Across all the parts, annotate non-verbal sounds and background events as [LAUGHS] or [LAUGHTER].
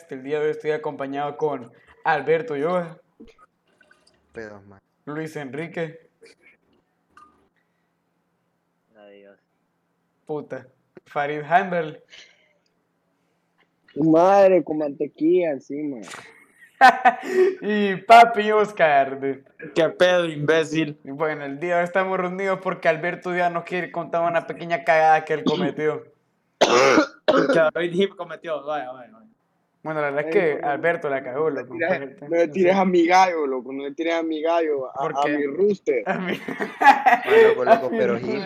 Pendecast. El día de hoy estoy acompañado con Alberto Yoga, Pedos, man. Luis Enrique, Adiós. puta, Farid Handel Tu madre con mantequilla encima. [LAUGHS] y Papi Oscar. ¿Qué pedo, imbécil? Bueno, el día de hoy estamos reunidos porque Alberto ya nos quiere contar una pequeña cagada que él cometió. [COUGHS] Que David Hip cometió. Vaya, vaya, vaya. Bueno, la verdad es que Alberto la cagó, No le loco. tires- no le tires a mi gallo, loco. No le tires a mi gallo, a, ¿Por a mi rooster. A mí- Ah, loco, [LAUGHS] pero Hip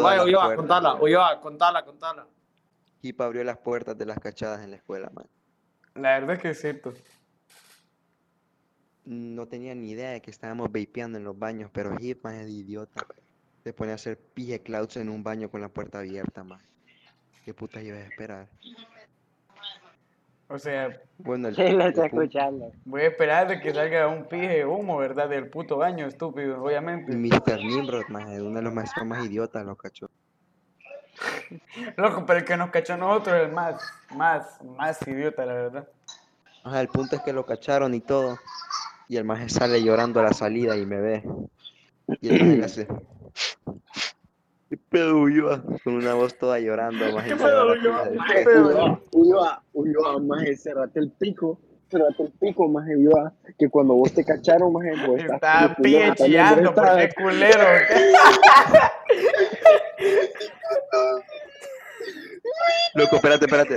Vaya, Ulloa, contala. Ulloa, contala, contala. Hip abrió las puertas de las cachadas en la escuela, man. La verdad es que es cierto. No tenía ni idea de que estábamos vapeando en los baños, pero Hip, man, es de idiota. Se pone a hacer pije clouds en un baño con la puerta abierta, man. ¿Qué puta ibas a esperar? O sea, Bueno, el, [LAUGHS] punto- escuchando. voy a esperar de que salga un pije de humo, ¿verdad? Del puto baño, estúpido, obviamente. y Mr. Nimrod, man, es uno de los maestros más idiotas, lo cachó. Loco, pero el que nos cachó a nosotros es el más, más, más idiota, la verdad. Ajá, el punto es que lo cacharon y todo. Y el maje sale llorando a la salida y me ve. Y el maje le hace. ¿Qué pedo, Ulloa? Con una voz toda llorando, maje. ¿Qué pedo, Ulloa? ¿Qué pedo? Ulloa, Ulloa, Ulloa, maje, cerrate el pico. Cerrate el pico, maje, Ulloa. Que cuando vos te cacharon, maje, vos estás... Está Ulloa, chillando vos por qué culero. Loco, espérate, espérate.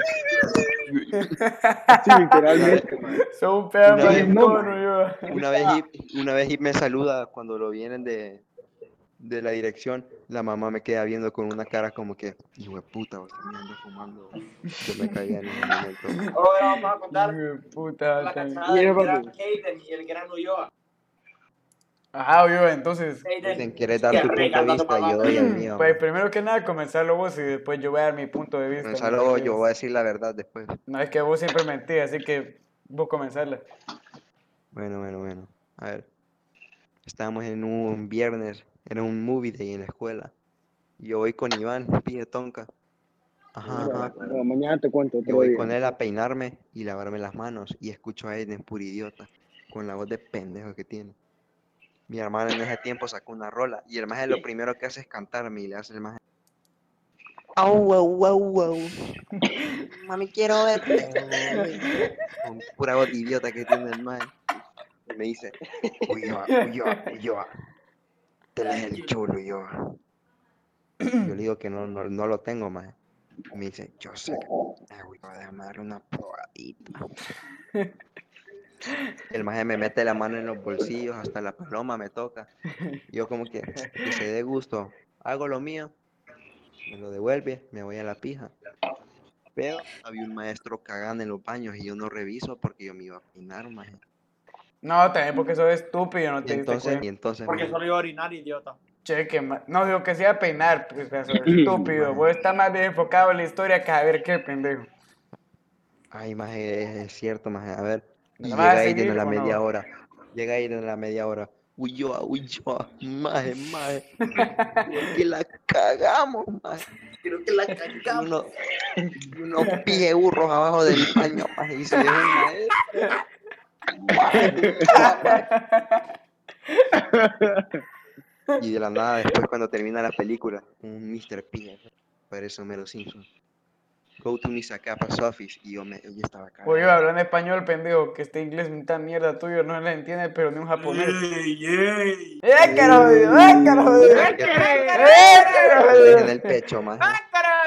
Sí, literalmente. Son un pedazo de yo. Una vez Hip, una vez me saluda cuando lo vienen de, de la dirección. La mamá me queda viendo con una cara como que, hijo de puta, vos también andas fumando. Yo me caía en ese momento. Ahora vamos a contar Hijo de Puta, la también. cachada del gran. Hayden y el gran Ulloa. Ajá, yo, entonces, Hayden, Dicen, ¿quieres dar tu punto de vista? Yo doy el mío. pues primero que nada, comenzarlo vos y después yo voy a dar mi punto de vista. Comenzalo, yo voy a decir la verdad después. No, es que vos siempre mentís, así que vos comenzarla. Bueno, bueno, bueno. A ver. Estábamos en un viernes, era un movie day en la escuela. Yo voy con Iván, pide tonca. Ajá, ajá. No, mañana te cuento Yo voy día. con él a peinarme y lavarme las manos. Y escucho a Aiden, puro idiota, con la voz de pendejo que tiene. Mi hermano en ese tiempo sacó una rola. Y el maje lo primero que hace es cantarme y le hace el maje. Au, au, au, au. [LAUGHS] Mami, quiero verte. Con pura voz de idiota que tiene el maje. Y me dice, Ulloa, Ulloa, Ulloa. La el chulo, Ulloa. Yo le digo que no, no, no lo tengo. Y me dice, yo sé que Ay, güey, déjame darle una probadita. El maje me mete la mano en los bolsillos, hasta la paloma me toca. Yo como que, que se dé gusto, hago lo mío, me lo devuelve, me voy a la pija. Pero había un maestro cagando en los baños y yo no reviso porque yo me iba a peinar, maje. No, también porque sos estúpido, no Y te diste entonces, y cuenta. entonces, Porque maje, solo iba a orinar, idiota. Cheque, no digo que sea peinar, pues de [CLEARS THROAT] estúpido. Vos estás más bien enfocado en la historia que a ver qué pendejo. ay, maje, es, cierto, maje, a ver. Y ¿Me llega vas a Aiden seguir a la no? media hora. Llega Aiden a la media hora. Ulloa, Ulloa, maje, maje. Creo que la cagamos, maje. Creo que la Y cagamos. uno- y unos pie burros abajo del baño, maje, y se. Maje, maje. Y de la nada, después cuando termina la película, un Mr. P, parece Homero Simpson. Go to Nisakapa's office. Y yo, me, yo estaba acá. Oye, hablando español, pendejo, que este inglés mitad mierda tuyo no le entiende, pero ni un japonés. Ey, ey. ¡Eh, caro jodido! ¡Eh, caro jodido! ¡Eh, caro en jodido! el pecho, maje.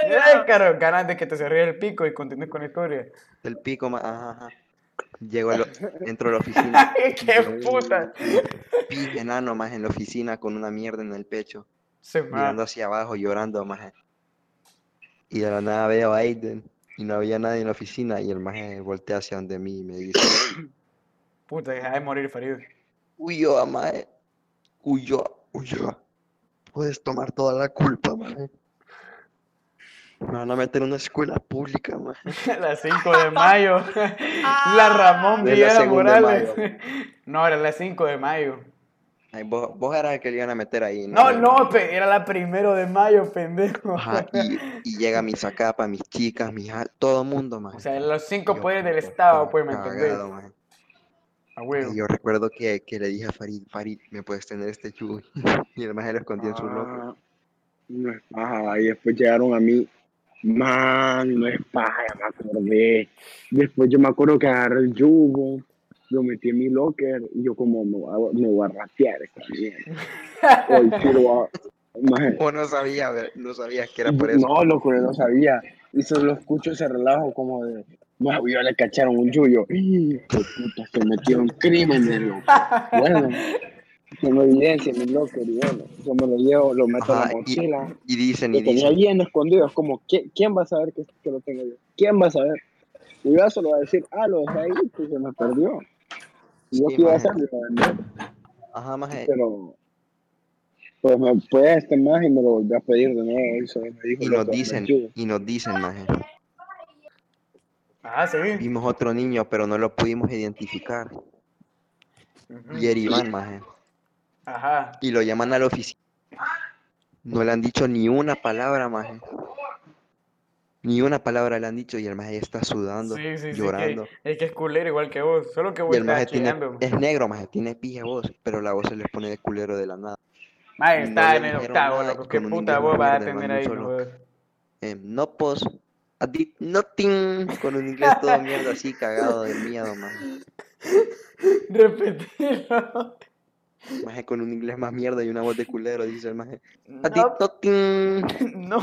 ¡Eh, caro! Ganas de que te se ríe el pico y continúes con la historia. El pico, ma- ajá, ajá. Llego, a lo- [LAUGHS] entro a la oficina. ¡Ay, qué puta! Pi enano, más en la oficina con una mierda en el pecho, mirando hacia abajo, llorando, maje. Y de la nada veo a Aiden y no había nadie en la oficina y el maje voltea hacia donde mí y me dice, [COUGHS] Puta, deja de morir, Farid. Ulloa, maje, Ulloa, Ulloa, puedes tomar toda la culpa, maje. Me van a meter en una escuela pública, maje. [LAUGHS] La 5 de mayo. [LAUGHS] La Ramón Es la Villera Morales. [LAUGHS] No, era la 5 de mayo. Ay, vos, vos eras el que le iban a meter ahí. No, no, pe, era la primero de mayo, pendejo. Ajá, y, y llega mi sacapa, mis chicas, mis todo el mundo, maje. O sea, los cinco Yo poderes del Estado, pues, ¿me entendés? cagado, maje. A huevo. Y yo recuerdo que, que le dije a Farid, Farid, ¿me puedes tener este chuy? Y el maje lo escondió en su loco. Ah, no es paja. Y después llegaron a mí. Man, no es paja, me acordé. Después yo me acuerdo que agarré el yugo, lo metí en mi locker y yo como me voy a, me voy a ratear esta mierda. Hoy quiero a- Vos no sabías, ver- no sabías que era por eso. No, loco, yo no sabía. Y solo escucho ese relajo como de, "Maje, yo le cacharon un yuyo. ¡Ih, qué puta! Se metieron crímenes, loco. Bueno, como evidencia en mi locker y bueno, yo me lo llevo, lo meto Ajá, en la mochila. Y dicen, Lo y tenía dicen, bien escondido, es como, ¿quién, quién va a saber que, que lo tengo yo? ¿Quién va a saber? Y yo solo voy a decir, ah, lo dejé ahí, pues se me perdió. Y yo Sí, qué iba a hacer, ajá, maje, pero pues me fue este más y me lo volvió a pedir de nuevo. Y solo me dijo, y "Loco, nos dicen, yugo". y nos dicen, maje, Ah, sí. vimos otro niño, pero no lo pudimos identificar. Ujú. Y era Iván, maje. Ajá. Y lo llaman a la oficina. No le han dicho ni una palabra, maje. Ni una palabra le han dicho y el maje está sudando, Sí, sí, sí. llorando. Que, es que es culero igual que vos. Solo que vos Y el maje tiene, es negro, maje, tiene pija voz, pero la voz se les pone de culero de la nada. Maje, está en el octavo, loco. ¿Qué puta más vas a tener ahí? solo. Eh, no pos, I did nothing, con un inglés todo mierda así, cagado de miedo, maje. [LAUGHS] Repetilo. Maje con un inglés más mierda y una voz de culero, dice el maje. I did No, nothing. [LAUGHS] no,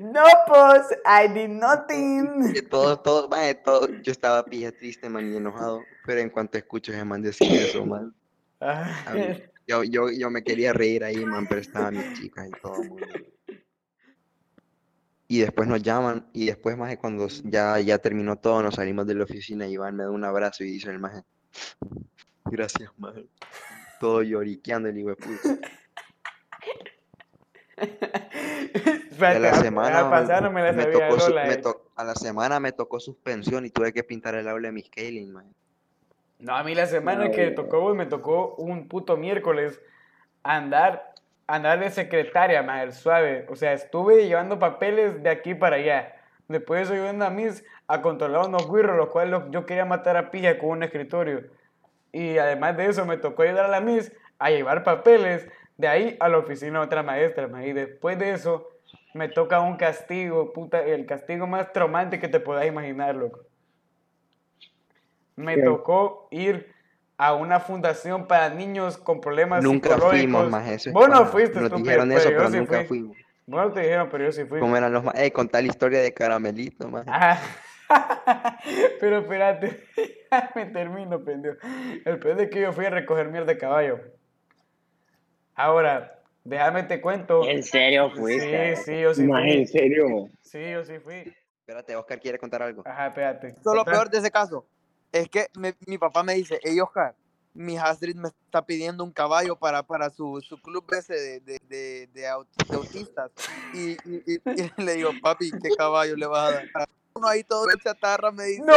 no, pues, I did nothing. Todo, todo, maje, todo. Yo estaba pija triste, man, y enojado. Pero en cuanto escucho ese man decir eso, man. Ah, mí- [LAUGHS] Yo, yo, yo me quería reír ahí, man, pero estaban mis chicas y todo. Y después nos llaman, y después, maje, cuando ya, ya terminó todo, nos salimos de la oficina, Iván me da un abrazo y dice el maje, gracias, maje. Todo lloriqueando el hijo de puta. [LAUGHS] A la semana a pasar me la me tocó su- Lola, me to- a la semana me tocó suspensión y tuve que pintar el aula de Miss Kaylin, maje. No, a mí la semana que tocó me tocó un puto miércoles andar, andar de secretaria, madre, suave. O sea, estuve llevando papeles de aquí para allá. Después yo a mis a controlar unos guirros, los cuales yo quería matar a pilla con un escritorio. Y además de eso me tocó ayudar a la Miss a llevar papeles de ahí a la oficina de otra maestra. ma. Y después de eso me toca un castigo, puta, el castigo más traumante que te puedas imaginar, loco. Me tocó ir a una fundación para niños con problemas Nunca psicológicos. fuimos, maje. eso es Vos no fuiste, Nos estúpido, dijeron eso, yo pero sí nunca fui. fuimos. Vos no te dijeron, pero yo sí fui. ¿Cómo eran los Eh, contá la historia de Caramelito. Ajá. [LAUGHS] Pero espérate, [LAUGHS] me termino, pendejo. El peor es que yo fui a recoger mierda de caballo. Ahora, déjame te cuento. ¿En serio fuiste? Sí, sí, yo sí Maje, ¿en fui. serio? Sí, yo sí fui. Espérate, Oscar quiere contar algo. Ajá, espérate. Lo peor de ese caso es que me- mi papá me dice, hey Oscar, mi Astrid me está pidiendo un caballo para, para su, su club ese de, de, de, de aut- de autistas. Y, y- y- y [LAUGHS] le digo, papi, ¿qué caballo le vas a dar? Uno ahí todo chatarra me dice, No,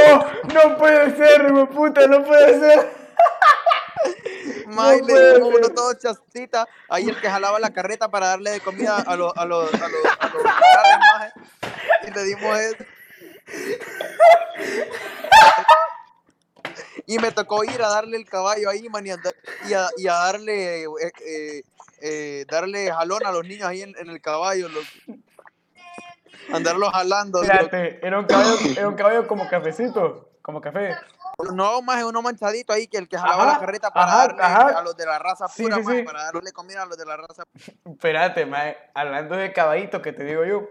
no puede ser, hijo de puta, no puede ser. Mae, [LAUGHS] no le dimos uno ser. todo chastita, ahí el que jalaba la carreta para darle de comida a los a los a los, a los maje. y le dimos eso. Y me tocó ir a darle el caballo ahí, man, y a, y a- y a darle eh, eh, eh, darle jalón a los niños ahí en, en el caballo. Andarlos jalando. Espérate, era un caballo, era un caballo como cafecito, como café. No, más uno manchadito ahí que el que jalaba Ajá, la carreta para ajá, darle ajá. a los de la raza pura, sí, maje, sí. para darle comida a los de la raza Espérate, mae, hablando de caballito que te digo yo,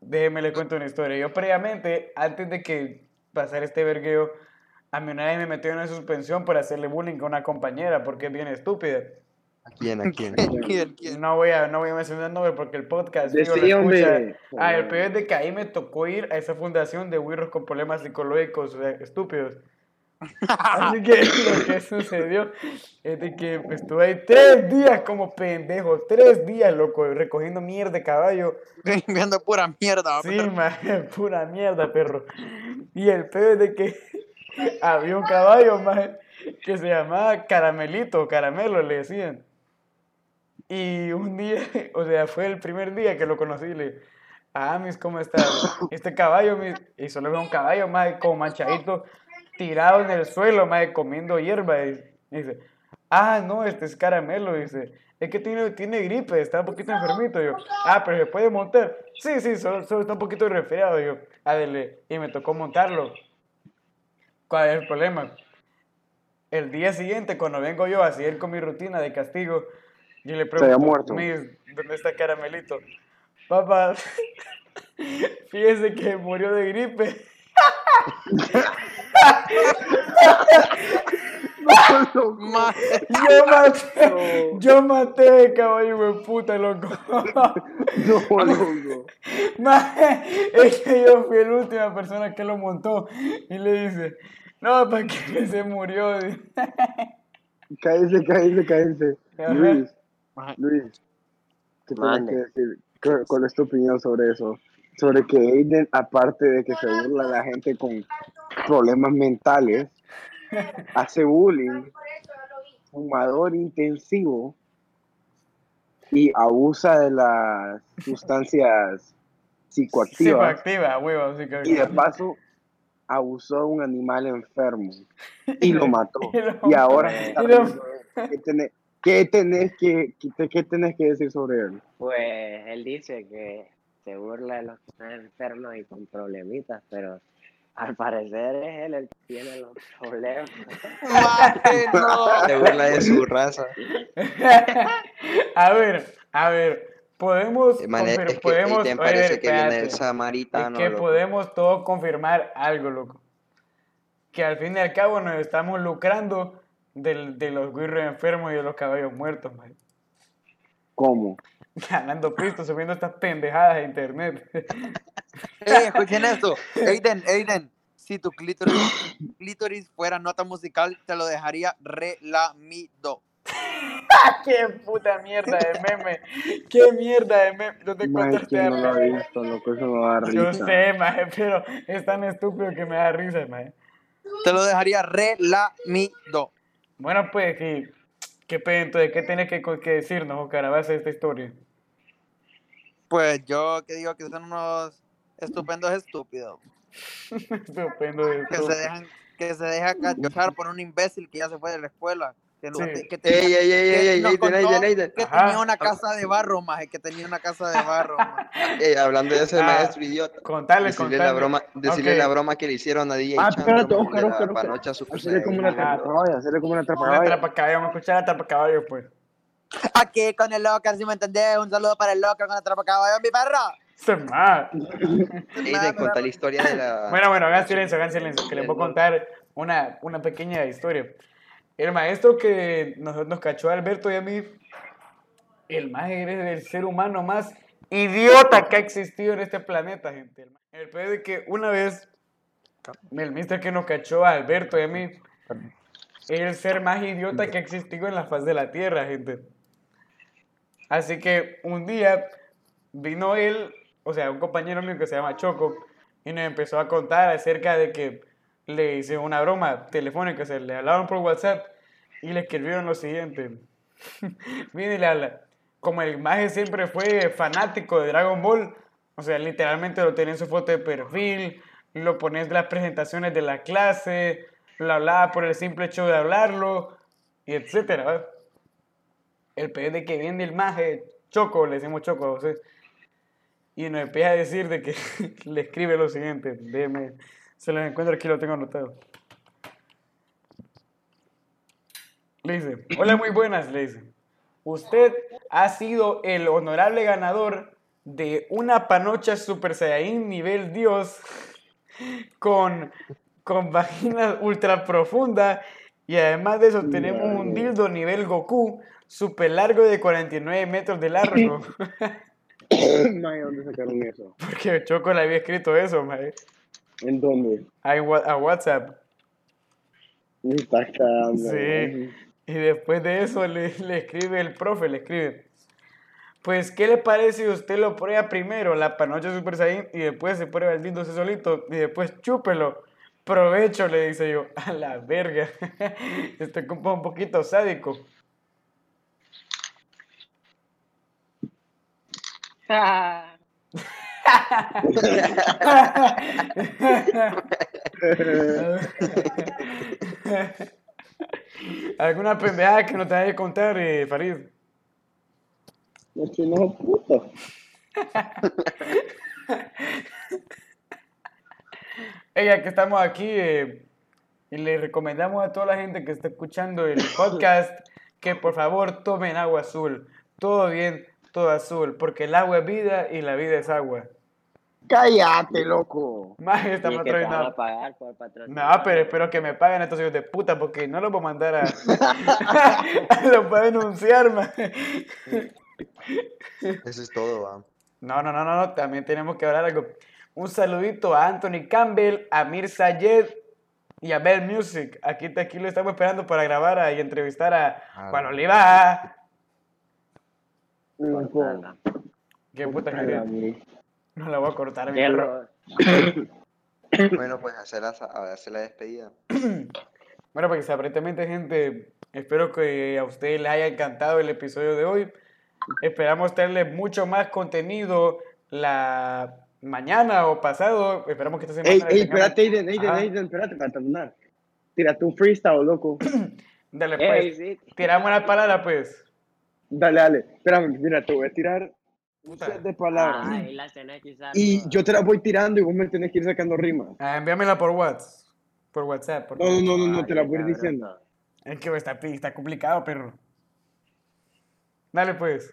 déjeme le cuento una historia. Yo previamente, antes de que pasara este vergueo, a mí una vez me metió en una suspensión por hacerle bullying a una compañera porque es bien estúpida. ¿A quién? ¿A quién? ¿Quién, quién? No voy a, no voy a mencionar el nombre porque el podcast Decí, hombre. escucha. Ah, el peor es de que ahí me tocó ir a esa fundación de wirros con problemas psicológicos o sea, estúpidos. Así que lo que sucedió es de que estuve ahí tres días como pendejo, tres días, loco, recogiendo mierda de caballo. [LAUGHS] Viendo pura mierda. Sí, maje, [LAUGHS] pura mierda, perro. Y el peor es de que [LAUGHS] había un caballo, que se llamaba Caramelito, Caramelo le decían. Y un día, [LAUGHS] o sea, fue el primer día que lo conocí, le dije, ah, mis, ¿cómo está? Este caballo, mis, y solo veo un caballo, más como manchadito, tirado en el suelo, más comiendo hierba. Y dice, ah, no, este es Caramelo, dice, es que tiene, tiene gripe, está un poquito enfermito. Yo, ah, pero se puede montar. Sí, sí, solo, solo está un poquito resfriado. Yo, adele, y me tocó montarlo. ¿Cuál es el problema? El día siguiente, cuando vengo yo a seguir con mi rutina de castigo, yo le había pregunto, muerto. "Miss, ¿dónde está Caramelito? Papá, [LAUGHS] fíjese que murió de gripe. [LAUGHS] Yo maté, yo maté, caballo de puta, loco. [LAUGHS] No, loco. Es que yo fui la última persona que lo montó y le dice, no, para que se murió. Cállese, cállese, cállese. Luis. Luis, ¿qué tienes que decir? ¿Cu- ¿Cuál es tu opinión sobre eso? Sobre que Aiden, aparte de que se burla a la gente con problemas mentales, hace bullying, fumador intensivo y abusa de las sustancias psicoactivas. Psicoactiva, huevo, así que. y de paso abusó de un animal enfermo [LAUGHS] y lo mató. Y lo- Y ahora [LAUGHS] y lo- él. ¿Qué tenés, que, qué, qué tenés que decir sobre él? Pues él dice que se burla de los que están enfermos y con problemitas, pero al parecer es él el que tiene los [LAUGHS] problemas. Maje, no. Se burla de su raza. [LAUGHS] a ver, a ver, podemos. Eh, es que podemos ver, parece que viene del samaritano. Es que loco. podemos todos confirmar algo, loco. Que al fin y al cabo nos estamos lucrando del- de los guirros enfermos y de los caballos muertos, man. ¿Cómo? [LAUGHS] Ganando pisto, subiendo estas pendejadas a internet. [LAUGHS] Eh, escuchen esto. Aiden, Aiden, si tu clítoris, [COUGHS] clítoris fuera nota musical, te lo dejaría relamido. [LAUGHS] ¡Qué puta mierda de meme! ¡Qué mierda de meme! ¿Dónde Mae, encontraste ¿quién no lo a visto, loco? Eso no da Yo risa. sé, maje, pero es tan estúpido que me da risa, maje. Te lo dejaría relamido. Bueno, pues, ¿qué, qué pedo? Entonces, ¿qué tienes que, que decirnos, Oscar, a base de esta historia? Pues yo que digo que son unos estupendos estúpidos. [LAUGHS] Estupendo de Que se dejan, que se deja cachar por un imbécil que ya se fue de la escuela. Que, no- Sí. que tenía, Ey, ey, ey, que ey, ey, nos Aiden, contó Aiden, Aiden. que Ajá. tenía una casa de barro, maje, que tenía una casa de barro. [LAUGHS] Ey, hablando de ese Ah, maestro idiota. Contale, Decirle contale. la broma, decirle la broma que le hicieron a DJ Ah, espérate, Oscar, Oscar, Oscar. Hacerle como una hacerle como una Una atrapacaballa. atrapacaballo, vamos a escuchar a atrapacaballo, pues. Aquí con el Locar, si me entendés, un saludo para el Locar con atrapa caballo, mi perra. Se [LAUGHS] ma- Aiden, conta la historia de la... Bueno, bueno, hagan silencio, hagan silencio, que les voy a contar una, una pequeña historia. El maestro que nos, cachó a Alberto y a mí, el más es el ser humano más idiota que ha existido en este planeta, gente. El peor de que una vez, el mister que nos cachó a Alberto y a mí, el ser más idiota que ha existido en la faz de la Tierra, gente. Así que un día vino él, o sea, un compañero mío que se llama Choco, y nos empezó a contar acerca de que le hice una broma telefónica, o sea, le hablaron por WhatsApp y le escribieron lo siguiente. [LAUGHS] Viene habla. Como el maje siempre fue fanático de Dragon Ball, o sea, literalmente lo tenía en su foto de perfil, lo ponía en las presentaciones de la clase, lo hablaba por el simple hecho de hablarlo, y etcétera. El peor de que viene el maje, Choco, le decimos Choco a José, y nos empieza a decir de que [LAUGHS] le escribe lo siguiente, déjeme, se los encuentro aquí, lo tengo anotado. Le dice, hola, muy buenas, le dice. Usted ha sido el honorable ganador de una panocha Super Saiyajin nivel Dios con, con vagina ultra profunda y además de eso tenemos un dildo nivel Goku super largo de 49 metros de largo. [COUGHS] [COUGHS] Mae, ¿dónde sacaron eso? [LAUGHS] Porque Choco le había escrito eso, mae, ¿En dónde? a, a WhatsApp. Me estás cagando. Sí. Y después de eso le, le escribe el profe, le escribe. Pues, ¿qué le parece si usted lo prueba primero, la panocha Super Saiyan, y después se prueba el ese solito, y después chúpelo? Provecho, le dice yo. [LAUGHS] A la verga. [LAUGHS] Este compa es un poquito sádico. [LAUGHS] ¿Alguna pendejada que no te haya contar, eh, Farid? No, que no, puto. [LAUGHS] Ella que estamos aquí eh, y le recomendamos a toda la gente que está escuchando el podcast que por favor tomen agua azul. Todo bien, todo azul, porque el agua es vida y la vida es agua. Cállate, loco. Más estamos es que te van a patrocinando. pagar por patrocinar. No, pero espero que me paguen estos hijos de puta porque no los voy a mandar a. [LAUGHS] [LAUGHS] los voy a denunciar, man. Eso es todo, va. No, no, no, no, no, también tenemos que hablar algo. Un saludito a Anthony Campbell, a Mir Sayed y a Bell Music. Aquí, aquí lo estamos esperando para grabar a- y entrevistar a Ah, Juan. Oliva. Qué puta que. No la voy a cortar, mi perro. [COUGHS] Bueno, pues hacer la, la despedida. [COUGHS] Bueno, pues aparentemente, gente, espero que a ustedes les haya encantado el episodio de hoy. Esperamos traerles mucho más contenido la mañana o pasado. Esperamos que esta semana. Ey, ey, tengamos- espérate, Aiden, Aiden. Aiden, espérate para terminar. Tírate un freestyle, loco. [COUGHS] Dale, Ey, pues. sí. Tiramos una palabra, pues. Dale, dale. Espérame, mira, te voy a tirar Puta. de palabras. Ay, las tenés que usar Y yo te las voy tirando y vos me tenés que ir sacando rimas. Ah, envíamela por WhatsApp. Por WhatsApp. por No, no, no, no, no, Ay, te las voy a ir cabrón, diciendo. Es que está, está complicado, perro. Dale, pues.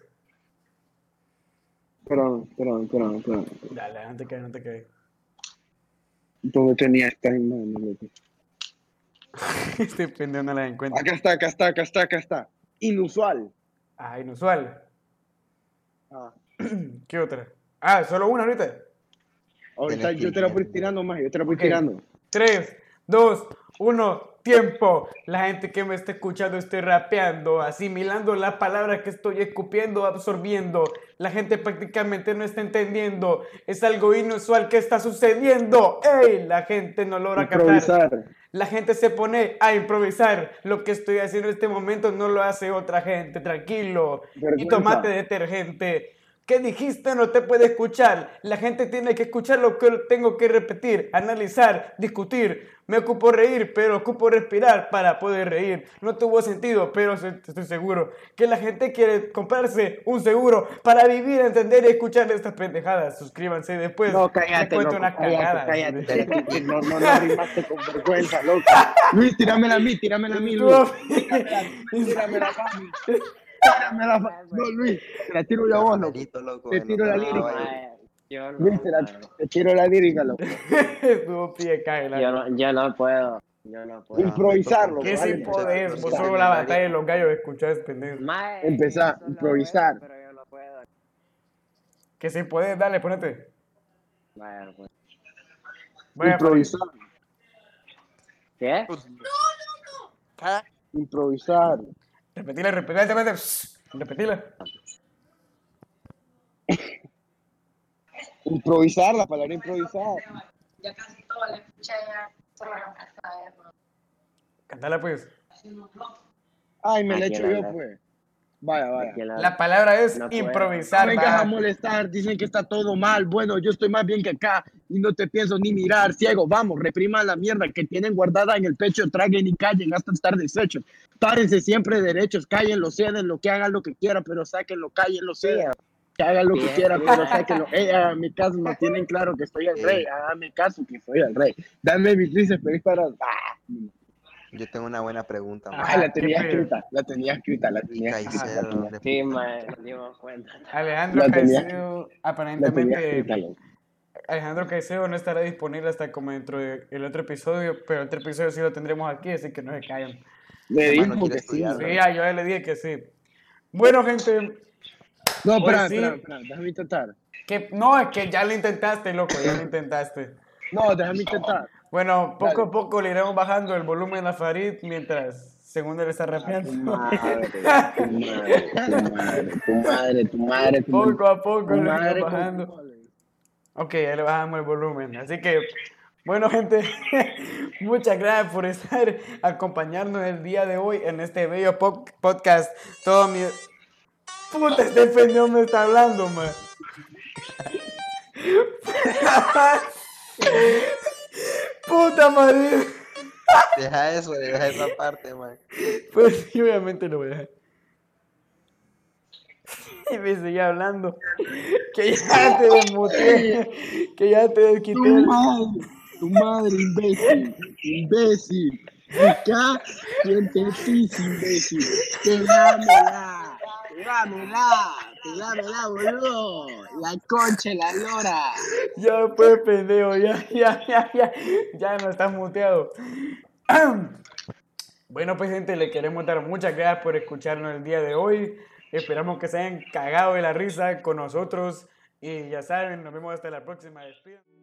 Perdón, perdón, perdón, perdón. Dale, no te caes, no te caes. ¿Dónde tenía esta en mano, loco? Este pendejo no la encuentro. Acá está, acá está, acá está, acá está. Inusual. Ah, inusual. Ah, [CLEARS THROAT] ¿Qué otra? Ah, solo una ahorita. ahorita yo te la voy ir. tirando más, yo te la voy Ok. tirando. 3, 2, 1, tiempo. La gente que me está escuchando estoy rapeando, asimilando las palabras que estoy escupiendo, absorbiendo. La gente prácticamente no está entendiendo. Es algo inusual que está sucediendo. ¡Ey! La gente no logra captar. Improvisar. La gente se pone a improvisar. Lo que estoy haciendo en este momento no lo hace otra gente. Tranquilo. Y Vergüenza. tomate detergente. ¿Qué dijiste? No te puede escuchar. La gente tiene que escuchar lo que tengo que repetir, analizar, discutir. Me ocupo reír, pero ocupo respirar para poder reír. No tuvo sentido, pero estoy seguro que la gente quiere comprarse un seguro para vivir, entender y escuchar estas pendejadas. Suscríbanse después. No, cállate, loco, una cállate, cagada. cállate. [LAUGHS] No, no, no rimaste con vergüenza, loco. Luis, tíramela a mí, tíramela a mí, Luis. Tíramela a mí. Tíramela a mí. No, Luis, te la tiro yo a vos, loco. Camarito, loco, Te en tiro la lírica. Yo no, Luis, te, la, mano. te tiro la lírica, loco. [LAUGHS] Estuvo pie cae la- yo no, yo no puedo. Yo no puedo. Improvisarlo. ¿Qué empezar, podés? Vos empezar. solo la batalla de los gallos escuchás, pendejo. Lo improvisar. Pero yo no puedo. Que sí podés, dale, ponete. Vaya, pues. Vaya, Improvisar. ¿Qué? ¿Qué? Improvisar. Repetila, repetila, repetila. Repetila. Improvisar, la palabra improvisar. Ya casi todo la escuché ya. Cantala, pues. Ay, me la echo yo, pues. Vaya, vaya. La- La palabra es No improvisar. No vengas a molestar, dicen que está todo mal. Bueno, yo estoy más bien que acá y no te pienso ni mirar, ciego. Vamos, repriman la mierda que tienen guardada en el pecho, traguen y callen hasta estar deshechos. Párense siempre derechos, cállenlo, ceden lo que hagan lo que quieran, pero sáquenlo, cállenlo, cedan. Que hagan lo que Bien. quieran, pero sáquenlo. Ey, hagan mi caso, no tienen claro que soy el rey. Háganme caso que soy el rey. Dame mis dices, pero para. Ah, Yo tengo una buena pregunta. Ah, la ¿qué tenía escrita, la tenía escrita, la tenía escrita. La Caicedo, tenía, de Sí, puta. mae, nos dimos cuenta. Alejandro Caicedo, aparentemente. Alejandro Caicedo no estará disponible hasta como dentro del otro episodio, pero el otro episodio sí lo tendremos aquí, así que no se callen. Le dijo quiere que sí. estudiar, Sí, ya, yo ya le dije que sí. Bueno, gente, No, espera, sí. espera, espera, déjame intentar. que no, es que ya lo intentaste, loco, ya lo intentaste. No, déjame intentar. Bueno, poco Dale. a poco le iremos bajando el volumen a Farid mientras segundo le está rapeando. [LAUGHS] Tu madre, tu madre, tu madre, tu madre, tu Poco a poco le iremos bajando. Ok, ya le bajamos el volumen. Así que Bueno, gente, [LAUGHS] muchas gracias por estar acompañándonos el día de hoy en este bello po- podcast. Todo mi. Puta, este pendejo me está hablando, man. [LAUGHS] Puta madre. Deja eso, deja esa parte, man. Pues sí, obviamente lo voy a dejar. Y me seguía hablando. Que ya te [LAUGHS] desmuteé. Que ya te Tu desquité. madre, tu madre, imbécil, imbécil. Busca quien te pise, imbécil. Pegámela, pegámela, boludo. La concha, la lora. Ya pues, pendejo. Ya, ya, ya, ya. Ya no estás muteado. [CLEARS THROAT] Bueno, pues, gente, le queremos dar muchas gracias por escucharnos el día de hoy. Esperamos que se hayan cagado de la risa con nosotros. Y ya saben, nos vemos hasta la próxima. Despídense.